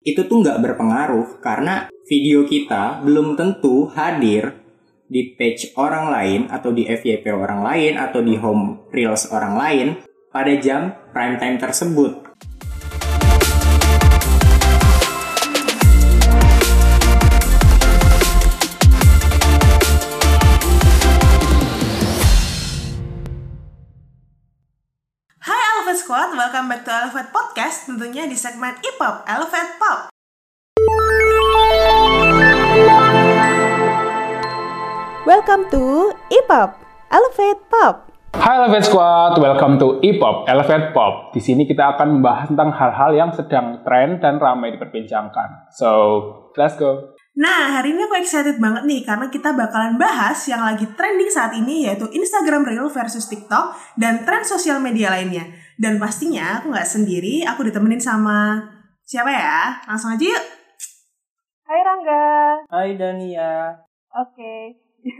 itu tuh nggak berpengaruh karena video kita belum tentu hadir di page orang lain atau di FYP orang lain atau di home reels orang lain pada jam prime time tersebut. Welcome back to Elevate Podcast, tentunya di segmen E-Pop, Elevate Pop. Welcome to E-Pop, Elevate Pop. Hai Elevate Squad, welcome to E-Pop, Elevate Pop. Di sini kita akan membahas tentang hal-hal yang sedang tren dan ramai diperbincangkan. So, let's go. Nah, hari ini aku excited banget nih karena kita bakalan bahas yang lagi trending saat ini yaitu Instagram Reel versus TikTok dan tren sosial media lainnya. Dan pastinya aku nggak sendiri, aku ditemenin sama siapa ya? Langsung aja yuk. Hai Rangga. Hai Dania, Oke.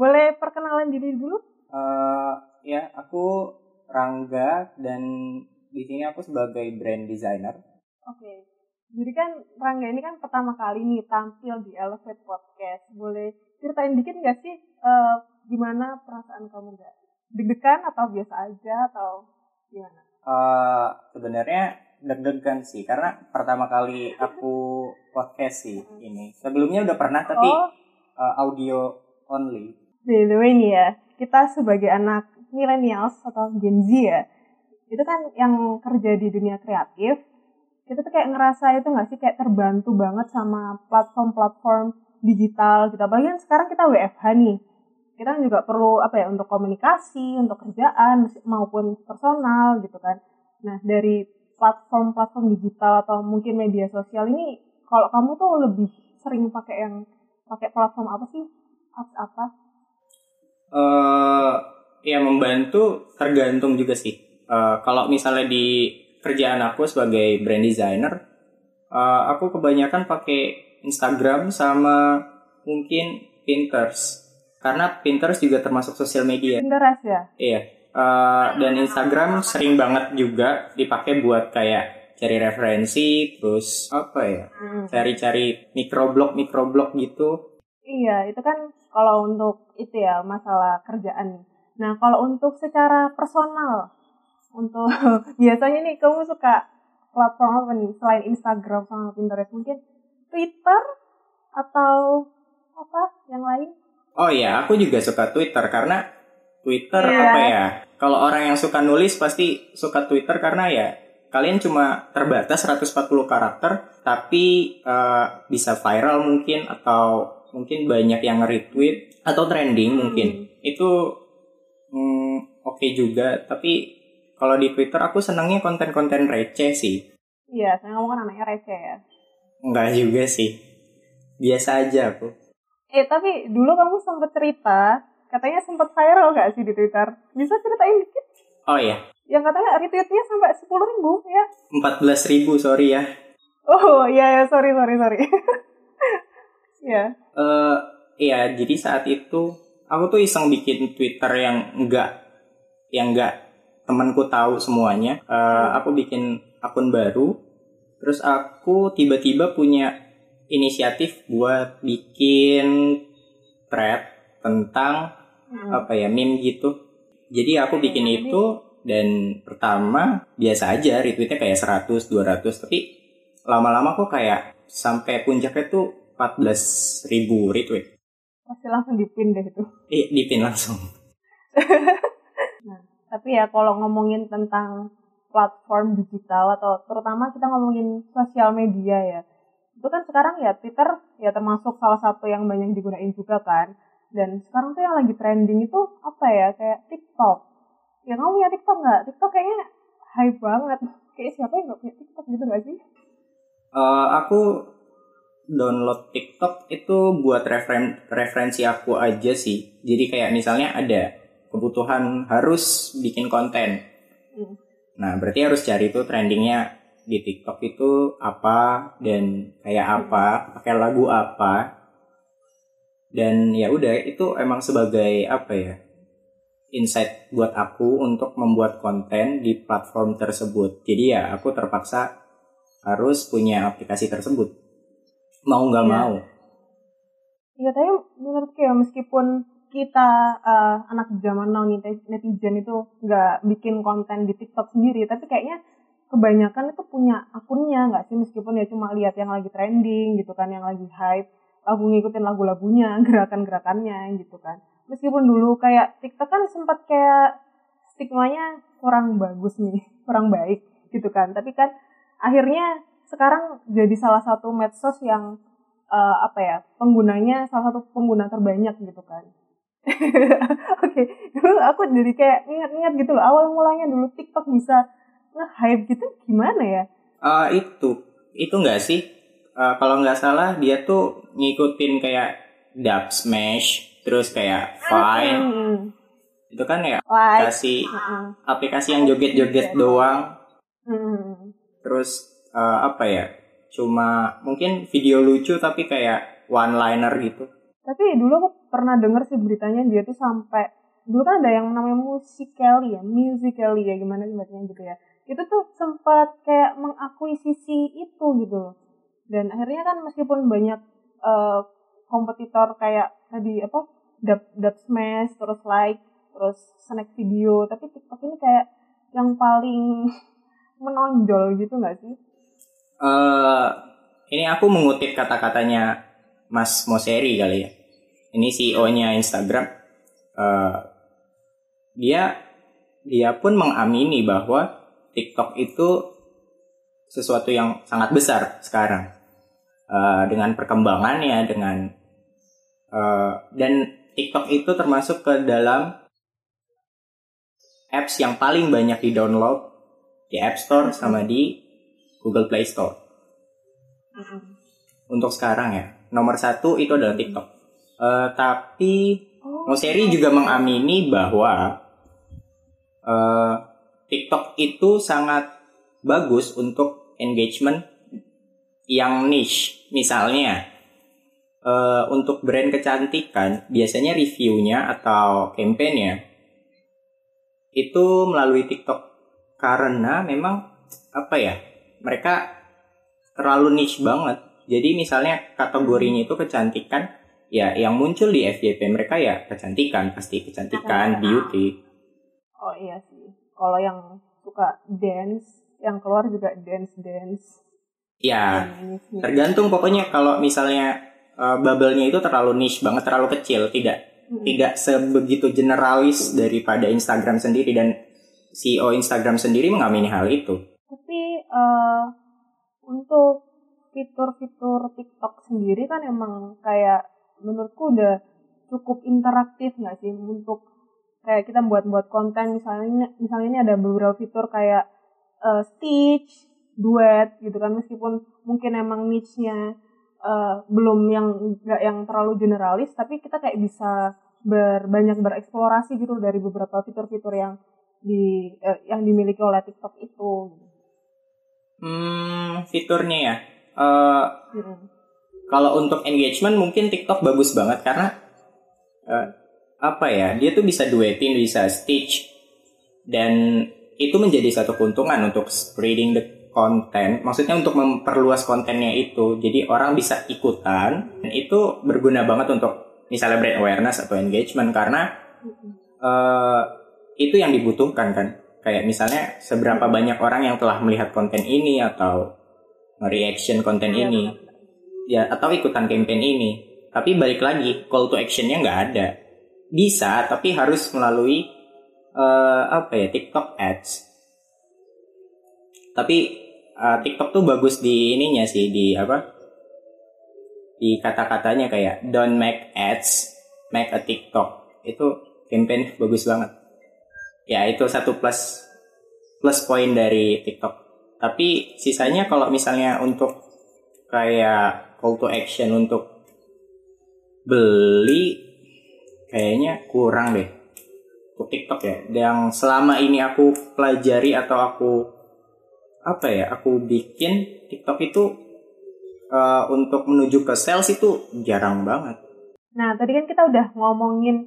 Boleh perkenalan diri dulu? Eh, ya aku Rangga dan di sini aku sebagai brand designer. Oke. Jadi kan Rangga ini kan pertama kali nih tampil di Elevate Podcast. Boleh ceritain dikit nggak sih eh, gimana perasaan kamu nggak? Deg-degan atau biasa aja atau Eh, sebenarnya deg-degan sih karena pertama kali aku podcast sih ini. Sebelumnya udah pernah tapi Oh, eh, audio only. by the way nih ya, kita sebagai anak millennials atau Gen Z ya, itu kan yang kerja di dunia kreatif, kita tuh kayak ngerasa itu nggak sih kayak terbantu banget sama platform-platform digital gitu. Apalagi kan sekarang kita WFH nih, kita juga perlu apa ya untuk komunikasi, untuk kerjaan maupun personal gitu kan. Nah dari platform-platform digital atau mungkin media sosial ini, kalau kamu tuh lebih sering pakai yang pakai platform apa sih? Apps apa? eh ya membantu tergantung juga sih. Eh, kalau misalnya di kerjaan aku sebagai brand designer, eh, aku kebanyakan pakai Instagram sama mungkin Pinterest. Karena Pinterest juga termasuk sosial media. Pinterest ya? Iya. Eh, dan Instagram sering banget juga dipakai buat kayak cari referensi, terus apa ya? Hmm. Cari-cari microblog microblog gitu. Iya, itu kan kalau untuk itu ya masalah kerjaan. Nah, kalau untuk secara personal, untuk biasanya nih kamu suka platform apa nih selain Instagram sama Pinterest mungkin Twitter atau apa yang lain? Oh iya, aku juga suka Twitter karena Twitter Iya. apa ya? Kalau orang yang suka nulis pasti suka Twitter karena ya kalian cuma terbatas 140 karakter tapi eh, bisa viral mungkin atau mungkin banyak yang retweet atau trending mungkin. Itu hmm, oke juga, tapi kalau di Twitter aku senangnya konten-konten receh sih. Iya, saya ngomong anaknya receh ya. Enggak juga sih. Biasa aja aku. Eh, tapi dulu kamu sempat cerita, katanya sempat viral gak sih di Twitter? Bisa ceritain dikit? Oh iya, Yang katanya retweetnya sampai 10 ribu ya? 14.000 sorry ya. Oh, iya, ya, sorry, sorry, sorry. Iya. eh iya, jadi saat itu aku tuh iseng bikin Twitter yang enggak yang enggak temanku tahu semuanya. Eh, aku bikin akun baru, terus aku tiba-tiba punya inisiatif buat bikin thread tentang Hmm. apa ya meme gitu. Jadi aku bikin itu dan pertama biasa aja retweetnya kayak 100 200 tapi lama-lama kok kayak sampai puncaknya tuh 14.000 ribu retweet. Pasti langsung dipin deh itu. Iya, dipin langsung. Tapi ya kalau ngomongin tentang platform digital atau terutama kita ngomongin sosial media ya. Itu kan sekarang ya Twitter ya termasuk salah satu yang banyak digunain juga kan. Dan sekarang tuh yang lagi trending itu apa ya kayak TikTok. Ya kamu punya TikTok nggak? TikTok kayaknya hype banget. Kayak siapa yang nggak punya TikTok gitu nggak sih? Eh, aku download TikTok itu buat referen referensi aku aja sih. Jadi kayak misalnya ada kebutuhan harus bikin konten. Hmm. Nah, berarti harus cari tuh trendingnya di TikTok itu apa dan kayak apa, pakai lagu apa. Dan ya udah itu emang sebagai apa ya? insight buat aku untuk membuat konten di platform tersebut. Jadi ya aku terpaksa harus punya aplikasi tersebut mau nggak Iya. mau Iya, tapi menurutku ya meskipun kita eh, anak zaman now neti- netizen itu nggak bikin konten di TikTok sendiri, tapi kayaknya kebanyakan itu punya akunnya nggak sih meskipun ya cuma lihat yang lagi trending gitu kan, yang lagi hype, lagu ngikutin lagu-lagunya, gerakan-gerakannya gitu kan. Meskipun dulu kayak TikTok kan sempat kayak stigmanya kurang bagus nih, kurang baik gitu kan. Tapi kan akhirnya sekarang jadi salah satu medsos yang eh, apa ya penggunanya salah satu pengguna terbanyak gitu kan. Oke, dulu aku jadi kayak ingat-ingat gitu loh awal mulanya dulu TikTok bisa nge-hype gitu gimana ya? Eh, itu itu nggak sih Eh, kalau nggak salah dia tuh ngikutin kayak dub smash terus kayak Vine Hmm. itu kan ya Like, aplikasi Heeh. aplikasi yang joget-joget doang Hmm. terus eh, apa ya cuma mungkin video lucu tapi kayak one liner gitu Tapi dulu aku pernah denger sih beritanya dia tuh sampai dulu kan ada yang namanya Musical.ly ya, Musical.ly ya gimana sih gitu ya. Itu tuh sempat kayak mengakuisisi itu gitu. Dan akhirnya kan meskipun banyak eh, kompetitor kayak tadi apa dub, dub smash terus like terus snack video tapi TikTok ini kayak yang paling menonjol gitu nggak sih? eh ini aku mengutip kata-katanya Mas Moseri kali ya ini CEO-nya Instagram Eh, dia dia pun mengamini bahwa TikTok itu sesuatu yang sangat besar sekarang. Eh, dengan perkembangannya dengan eh, dan TikTok itu termasuk ke dalam apps yang paling banyak di download di App Store sama di Google Play Store. Untuk sekarang ya. Nomor satu itu adalah TikTok. Eh, tapi Oh, Moseri juga mengamini bahwa eh, TikTok itu sangat bagus untuk engagement yang niche. Misalnya, eh, untuk brand kecantikan, biasanya reviewnya atau campaignnya itu melalui TikTok karena memang apa ya mereka terlalu niche banget. Jadi misalnya kategorinya itu kecantikan, ya yang muncul di FYP mereka ya kecantikan pasti kecantikan, beauty. Oh iya. Kalau yang suka dance, yang keluar juga dance dance. Ya, tergantung pokoknya kalau misalnya eh, bubble-nya itu terlalu niche banget, terlalu kecil, tidak tidak sebegitu generalis daripada Instagram sendiri dan CEO Instagram sendiri mengamini hal itu. Tapi eh, untuk fitur-fitur TikTok sendiri kan emang kayak menurutku udah cukup interaktif nggak sih untuk kayak kita buat-buat konten misalnya misalnya ini ada beberapa fitur kayak eh, stitch, duet gitu kan meskipun mungkin emang niche-nya eh, belum yang nggak yang terlalu generalis tapi kita kayak bisa ber, banyak bereksplorasi gitu dari beberapa fitur-fitur yang di eh, yang dimiliki oleh TikTok itu. Hmm, fiturnya ya. Mm. kalau untuk engagement mungkin TikTok bagus banget karena eh, apa ya dia tuh bisa duetin bisa stitch dan itu menjadi satu keuntungan untuk spreading the content maksudnya untuk memperluas kontennya itu. Jadi orang bisa ikutan dan itu berguna banget untuk misalnya brand awareness atau engagement karena eh, itu yang dibutuhkan kan. Kayak misalnya seberapa banyak orang yang telah melihat konten ini atau reaction konten Iya, ini. ya atau ikutan campaign ini. Tapi balik lagi call to actionnya nggak ada bisa tapi harus melalui eh, apa ya TikTok ads. Tapi eh, TikTok tuh bagus di ininya sih di apa? Di kata-katanya kayak don't make ads make a TikTok. Itu campaign bagus banget. Ya itu satu plus plus poin dari TikTok. Tapi sisanya kalau misalnya untuk kayak call to action untuk beli kayaknya kurang deh untuk TikTok ya. Yang selama ini aku pelajari atau aku apa ya, aku bikin TikTok itu eh, untuk menuju ke sales itu jarang banget. Nah, tadi kan kita udah ngomongin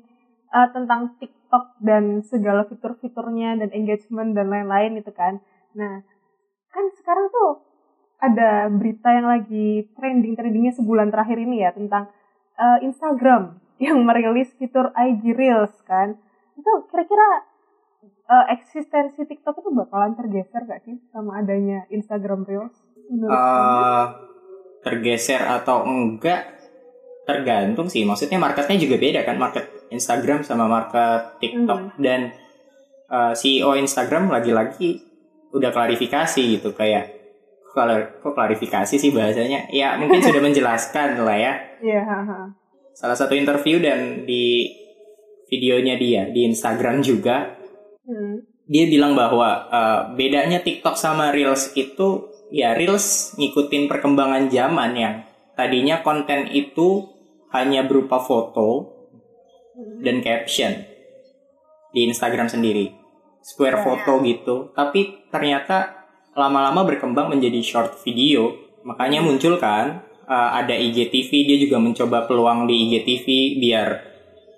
uh, tentang TikTok dan segala fitur-fiturnya dan engagement dan lain-lain itu kan. Nah, kan sekarang tuh ada berita yang lagi trending trendingnya sebulan terakhir ini ya tentang uh, Instagram yang merilis fitur IG Reels kan itu kira-kira uh, eksistensi TikTok itu bakalan tergeser gak sih sama adanya Instagram Reels? Uh, tergeser atau enggak tergantung sih. Maksudnya marketnya juga beda kan, market Instagram sama market TikTok hmm. dan uh, CEO Instagram lagi-lagi udah klarifikasi gitu kayak kalau kok klarifikasi sih bahasanya ya mungkin sudah menjelaskan lah ya. Iya. Yeah, Salah satu interview dan di videonya dia di Instagram juga Hmm. Dia bilang bahwa uh, bedanya TikTok sama Reels itu ya Reels ngikutin perkembangan zaman yang tadinya konten itu hanya berupa foto dan caption di Instagram sendiri. Square ya, foto ya. gitu. Tapi ternyata lama-lama berkembang menjadi short video. Makanya muncul kan uh, ada IGTV dia juga mencoba peluang di IGTV biar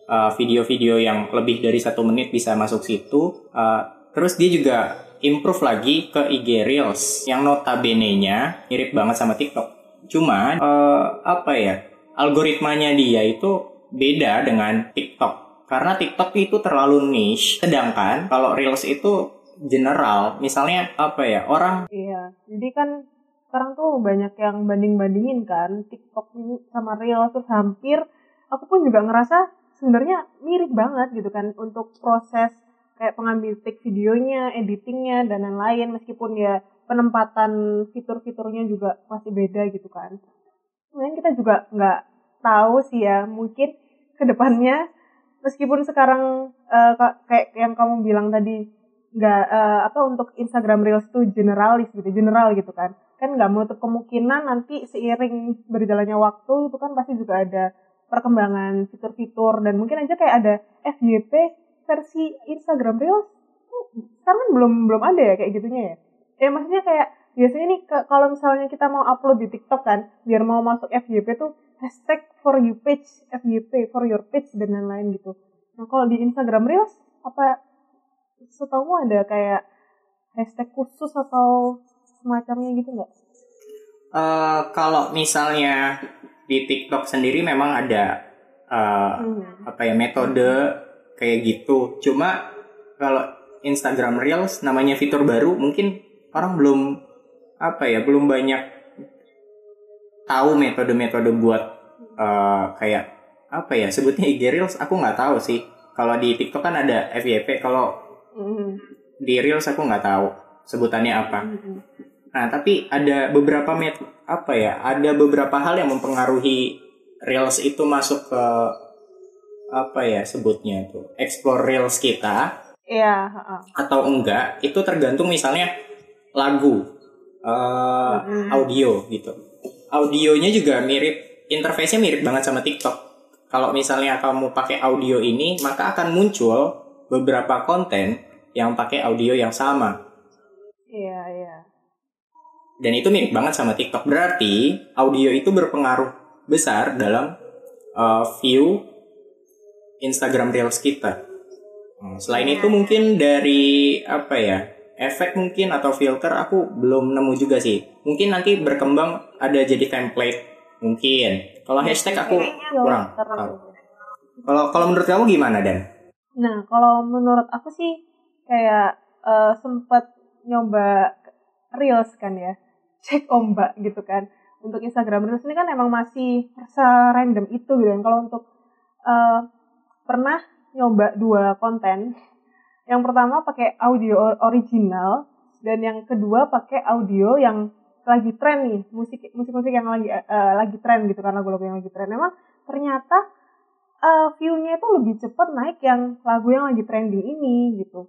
Uh, video-video uh, yang lebih dari satu menit bisa masuk situ. Uh, terus dia juga improve lagi ke IG Reels yang notabene-nya mirip banget sama TikTok. Cuman uh, apa ya? Algoritmanya dia itu beda dengan TikTok. Karena TikTok itu terlalu niche, sedangkan kalau Reels itu general. Misalnya apa ya? Orang Iya. Jadi kan sekarang tuh banyak yang banding-bandingin kan TikTok sama Reels terus hampir aku pun juga ngerasa sebenarnya mirip banget gitu kan untuk proses kayak pengambil take videonya, editingnya dan lain-lain meskipun ya penempatan fitur-fiturnya juga masih beda gitu kan. Kemudian kita juga nggak tahu sih ya mungkin ke depannya meskipun sekarang uh, kayak yang kamu bilang tadi nggak uh, apa untuk Instagram Reels itu generalis gitu general gitu kan kan nggak menutup kemungkinan nanti seiring berjalannya waktu itu kan pasti juga ada perkembangan fitur-fitur dan mungkin aja kayak ada FYP versi Instagram Reels. Sekarang kan belum belum ada ya kayak gitunya ya? Ya maksudnya kayak biasanya nih kalau misalnya kita mau upload di TikTok kan biar mau masuk FYP tuh hashtag for you page FYP for your page dan lain-lain gitu. Nah kalau di Instagram Reels apa setahu ada kayak hashtag khusus atau semacamnya gitu nggak? Uh, kalau misalnya di TikTok sendiri memang ada uh, hmm. apa ya metode kayak gitu. Cuma kalau Instagram Reels namanya fitur baru mungkin orang belum apa ya belum banyak tahu metode-metode buat uh, kayak apa ya sebutnya IG Reels aku nggak tahu sih. Kalau di TikTok kan ada FYP, kalau hmm. di Reels aku nggak tahu sebutannya apa. Hmm. Nah, tapi ada beberapa met apa ya? Ada beberapa hal yang mempengaruhi Reels itu masuk ke apa ya sebutnya itu explore Reels kita. Iya. Uh. Atau enggak? Itu tergantung misalnya lagu, uh, mm-hmm. audio gitu. Audionya juga mirip, interface-nya mirip banget sama TikTok. Kalau misalnya kamu pakai audio ini, maka akan muncul beberapa konten yang pakai audio yang sama. Iya, iya. Dan itu mirip banget sama TikTok. Berarti audio itu berpengaruh besar dalam uh, view Instagram Reels kita. Hmm, selain itu mungkin dari apa ya efek mungkin atau filter aku belum nemu juga sih. Mungkin nanti berkembang ada jadi template mungkin. Kalau hashtag aku kurang tahu. Kalau kalau menurut kamu gimana Dan? Nah kalau menurut aku sih kayak uh, sempet nyoba reels kan ya cek ombak gitu kan. Untuk Instagram Reels ini kan emang masih random itu gitu kan. Kalau untuk uh, pernah nyoba dua konten. Yang pertama pakai audio original dan yang kedua pakai audio yang lagi tren nih musik musik musik yang lagi uh, lagi tren gitu karena lagu-lagu yang lagi tren. Memang ternyata uh, view-nya itu lebih cepat naik yang lagu yang lagi trending ini gitu.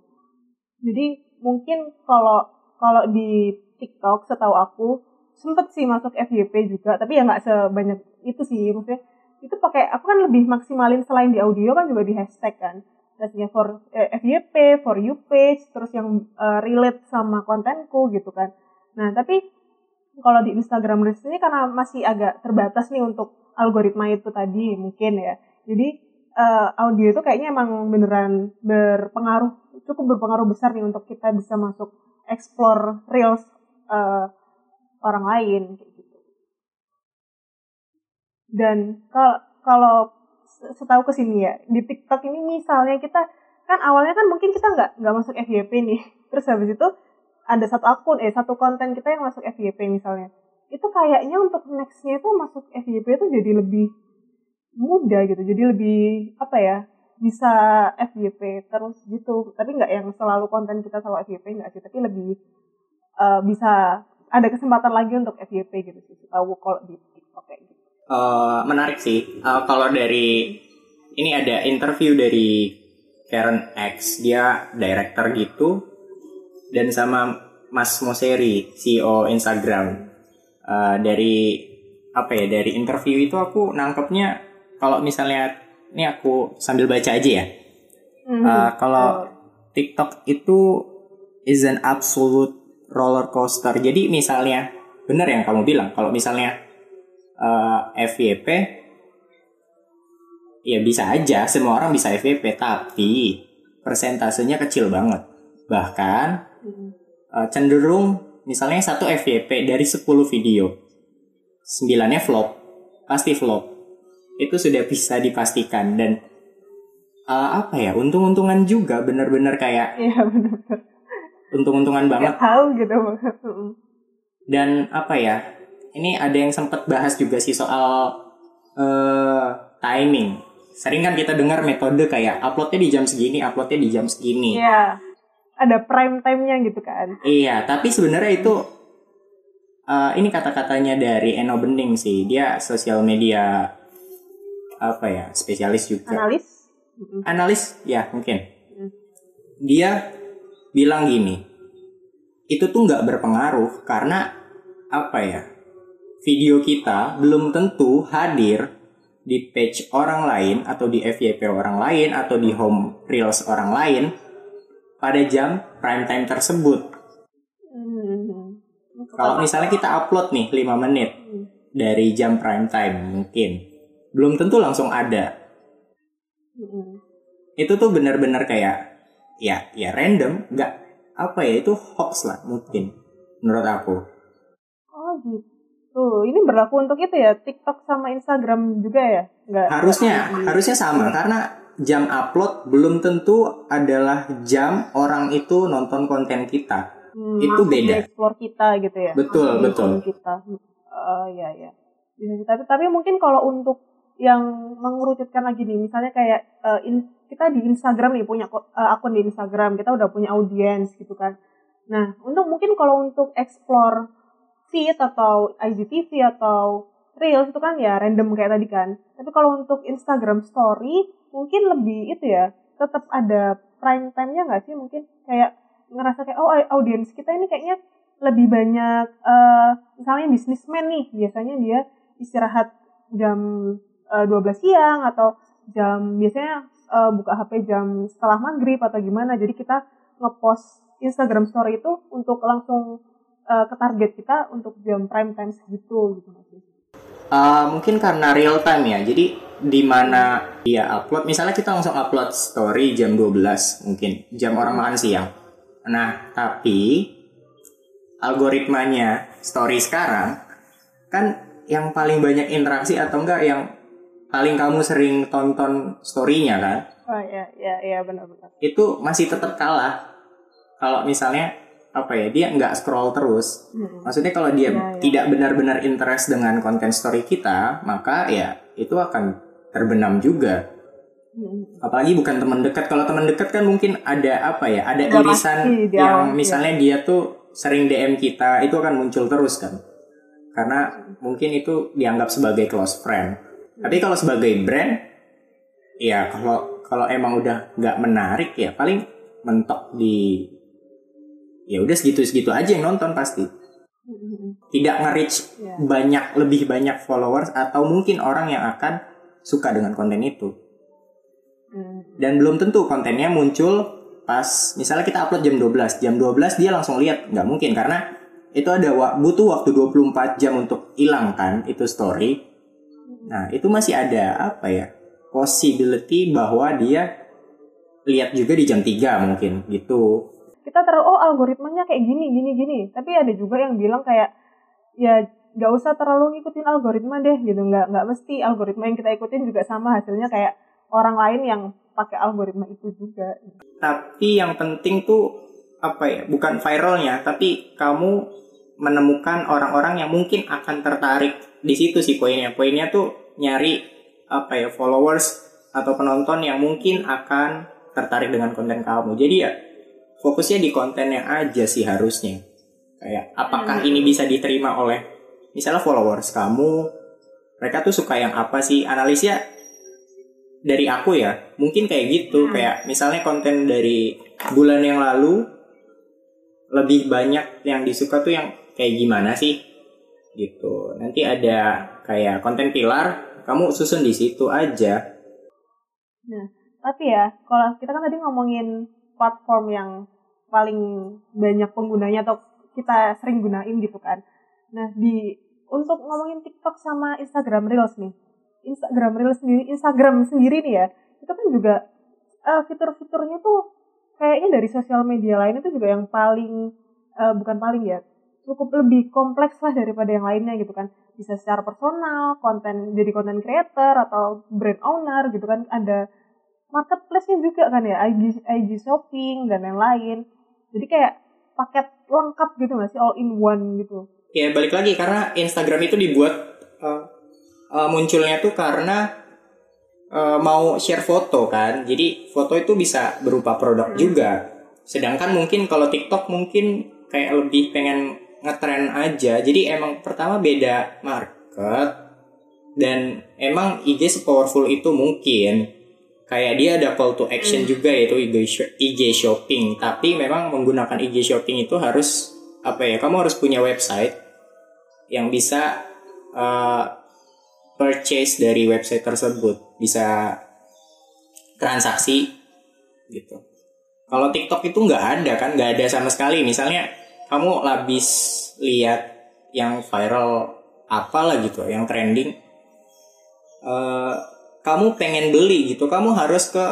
Jadi mungkin kalau kalau di TikTok setahu aku sempet sih masuk FYP juga tapi ya nggak sebanyak itu sih maksudnya itu pakai aku kan lebih maksimalin selain di audio kan juga di hashtag kan Rasanya for eh, FYP, for you page, terus yang uh, relate sama kontenku gitu kan. Nah tapi kalau di Instagram Reels ini karena masih agak terbatas nih untuk algoritma itu tadi mungkin ya. Jadi uh, audio itu kayaknya emang beneran berpengaruh cukup berpengaruh besar nih untuk kita bisa masuk explore reels uh, orang lain gitu. Dan kalau kalau setahu ke sini ya di TikTok ini misalnya kita kan awalnya kan mungkin kita nggak nggak masuk FYP nih. Terus habis itu ada satu akun eh satu konten kita yang masuk FYP misalnya. Itu kayaknya untuk nextnya itu masuk FYP itu jadi lebih mudah gitu jadi lebih apa ya bisa FYP terus gitu. Tapi nggak yang selalu konten kita selalu FYP nggak sih tapi lebih uh, bisa ada kesempatan lagi untuk FYP gitu sih tahu kalau di TikTok kayak gitu. Uh, menarik sih. Uh, kalau dari ini ada interview dari Karen X. Dia director gitu. Dan sama Mas Moseri CEO Instagram. Uh, dari apa ya dari interview itu aku nangkepnya kalau misalnya ini aku sambil baca aja ya. Mm-hmm. uh, kalau TikTok itu is an absolute roller coaster. Jadi misalnya benar yang kamu bilang kalau misalnya uh, FYP ya bisa aja semua orang bisa FVP tapi persentasenya kecil banget. Bahkan uh, cenderung misalnya satu FVP dari 10 video 9 flop pasti flop. Itu sudah bisa dipastikan dan uh, apa ya untung-untungan juga bener-bener kayak iya bener untung-untungan banget Gak tahu gitu dan apa ya ini ada yang sempat bahas juga sih soal uh, timing sering kan kita dengar metode kayak uploadnya di jam segini, uploadnya di jam segini. Iya, ada prime time-nya gitu kan. Iya, tapi sebenarnya itu uh, ini kata-katanya dari Eno Bening sih. Dia sosial media apa ya spesialis juga. Analis. Analis, ya mungkin. Dia bilang gini, itu tuh nggak berpengaruh karena apa ya? Video kita belum tentu hadir di page orang lain atau di FYP orang lain atau di home reels orang lain pada jam prime time tersebut. Kalau misalnya kita upload nih 5 menit dari jam prime time mungkin belum tentu langsung ada. Itu tuh benar-benar kayak ya ya random, nggak apa ya itu hoax lah mungkin menurut aku. Oh gitu. Ini berlaku untuk itu ya, TikTok sama Instagram juga ya? Nggak, harusnya, nggak harusnya sama karena jam upload belum tentu adalah jam orang itu nonton konten kita. Hmm, itu beda. Explore kita gitu ya. Betul, betul. Kita. Uh, ya, ya. Tapi tapi mungkin kalau untuk yang mengerucutkan lagi nih, misalnya kayak uh, in, kita di Instagram nih punya uh, akun di Instagram, kita udah punya audiens gitu kan. Nah, untuk mungkin kalau untuk explore feed atau IGTV atau Reels itu kan ya random kayak tadi kan. Tapi kalau untuk Instagram Story mungkin lebih itu ya tetap ada prime time-nya nggak sih mungkin kayak ngerasa kayak oh audiens kita ini kayaknya lebih banyak uh, misalnya bisnismen nih biasanya dia istirahat jam uh, eh, 12 siang atau jam biasanya uh, buka HP jam setelah maghrib atau gimana jadi kita ngepost Instagram story itu untuk langsung uh, ke target kita untuk jam prime time segitu gitu Uh, mungkin karena real time ya. Jadi di mana dia upload, misalnya kita langsung upload story jam 12 mungkin, jam orang makan siang. Nah, tapi algoritmanya story sekarang kan yang paling banyak interaksi atau enggak yang paling kamu sering tonton story-nya kan? Oh iya, iya, iya benar-benar. Itu masih tetap kalah. Kalau misalnya apa ya dia nggak scroll terus hmm. maksudnya kalau dia ya, ya. tidak benar-benar interest dengan konten story kita maka ya itu akan terbenam juga hmm. apalagi bukan teman dekat kalau teman dekat kan mungkin ada apa ya ada irisan dia, yang misalnya ya. dia tuh sering DM kita itu akan muncul terus kan karena mungkin itu dianggap sebagai close friend tapi kalau sebagai brand ya kalau kalau emang udah nggak menarik ya paling mentok di ya udah segitu-segitu aja yang nonton pasti tidak nge-reach yeah. banyak lebih banyak followers atau mungkin orang yang akan suka dengan konten itu mm. dan belum tentu kontennya muncul pas misalnya kita upload jam 12 jam 12 dia langsung lihat nggak mungkin karena itu ada butuh waktu 24 jam untuk hilang kan itu story nah itu masih ada apa ya possibility bahwa dia lihat juga di jam 3 mungkin gitu. Kita terlalu oh algoritmanya kayak gini gini gini. Tapi ada juga yang bilang kayak ya nggak usah terlalu ngikutin algoritma deh gitu. Nggak nggak mesti algoritma yang kita ikutin juga sama. Hasilnya kayak orang lain yang pakai algoritma itu juga. Tapi yang penting tuh apa ya? Bukan viralnya, tapi kamu menemukan orang-orang yang mungkin akan tertarik di situ sih poinnya. Poinnya tuh nyari apa ya followers atau penonton yang mungkin akan tertarik dengan konten kamu. Jadi ya fokusnya di kontennya aja sih harusnya. Kayak apakah ini bisa diterima oleh misalnya followers kamu, mereka tuh suka yang apa sih? Analisnya dari aku ya, mungkin kayak gitu. Kayak misalnya konten dari bulan yang lalu lebih banyak yang disuka tuh yang kayak gimana sih? Gitu. Nanti ada kayak konten pilar, kamu susun di situ aja. tapi ya kalau kita kan tadi ngomongin platform yang paling banyak penggunanya atau kita sering gunain gitu kan nah di untuk ngomongin TikTok sama Instagram Reels nih Instagram Reels sendiri Instagram sendiri nih ya itu kan juga eh, fitur-fiturnya tuh kayaknya dari sosial media lain itu juga yang paling eh, bukan paling ya cukup lebih kompleks lah daripada yang lainnya gitu kan. Bisa secara personal konten jadi konten creator atau brand owner gitu kan. Ada marketplace-nya juga kan ya IG IG shopping dan lain-lain. Jadi kayak paket lengkap gitu nggak sih all in one gitu? Ya balik lagi karena Instagram itu dibuat uh, uh, munculnya tuh karena uh, mau share foto kan. Jadi foto itu bisa berupa produk juga. Sedangkan mungkin kalau TikTok mungkin kayak lebih pengen ngetren aja. Jadi emang pertama beda market dan emang IG sepowerful itu mungkin. Kayak dia ada call to action juga yaitu IG, IG shopping. Tapi memang menggunakan IG shopping itu harus apa ya kamu harus punya website yang bisa uh, purchase dari website tersebut. Bisa transaksi gitu. Kalau TikTok itu nggak ada kan nggak ada sama sekali. Misalnya kamu habis lihat yang viral apalah gitu yang trending. Eh, kamu pengen beli gitu. Kamu harus ke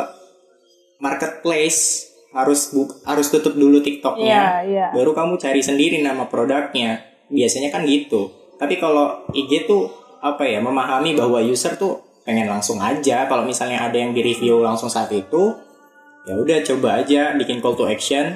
marketplace harus bu harus tutup dulu TikToknya. Iya, iya. baru kamu cari sendiri nama produknya. Biasanya kan gitu. Tapi kalau IG tuh apa ya memahami bahwa user tuh pengen langsung aja. Kalau misalnya ada yang di review langsung saat itu ya udah coba aja bikin call to action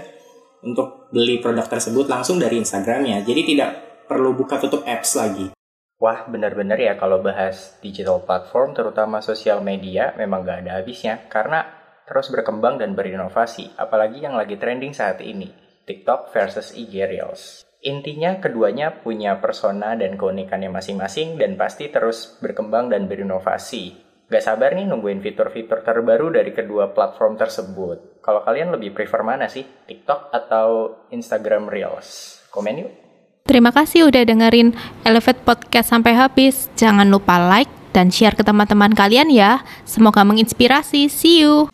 untuk beli produk tersebut langsung dari Instagramnya jadi tidak perlu buka tutup apps lagi Wah, benar-benar ya kalau bahas digital platform, terutama sosial media, memang gak ada habisnya. Karena terus berkembang dan berinovasi, apalagi yang lagi trending saat ini, TikTok versus IG Reels. Intinya keduanya punya persona dan keunikannya masing-masing dan pasti terus berkembang dan berinovasi. Gak sabar nih nungguin fitur-fitur terbaru dari kedua platform tersebut. Kalau kalian lebih prefer mana sih? TikTok atau Instagram Reels? Komen yuk! Terima kasih udah dengerin Elevate Podcast sampai habis. Jangan lupa like dan share ke teman-teman kalian ya. Semoga menginspirasi. See you.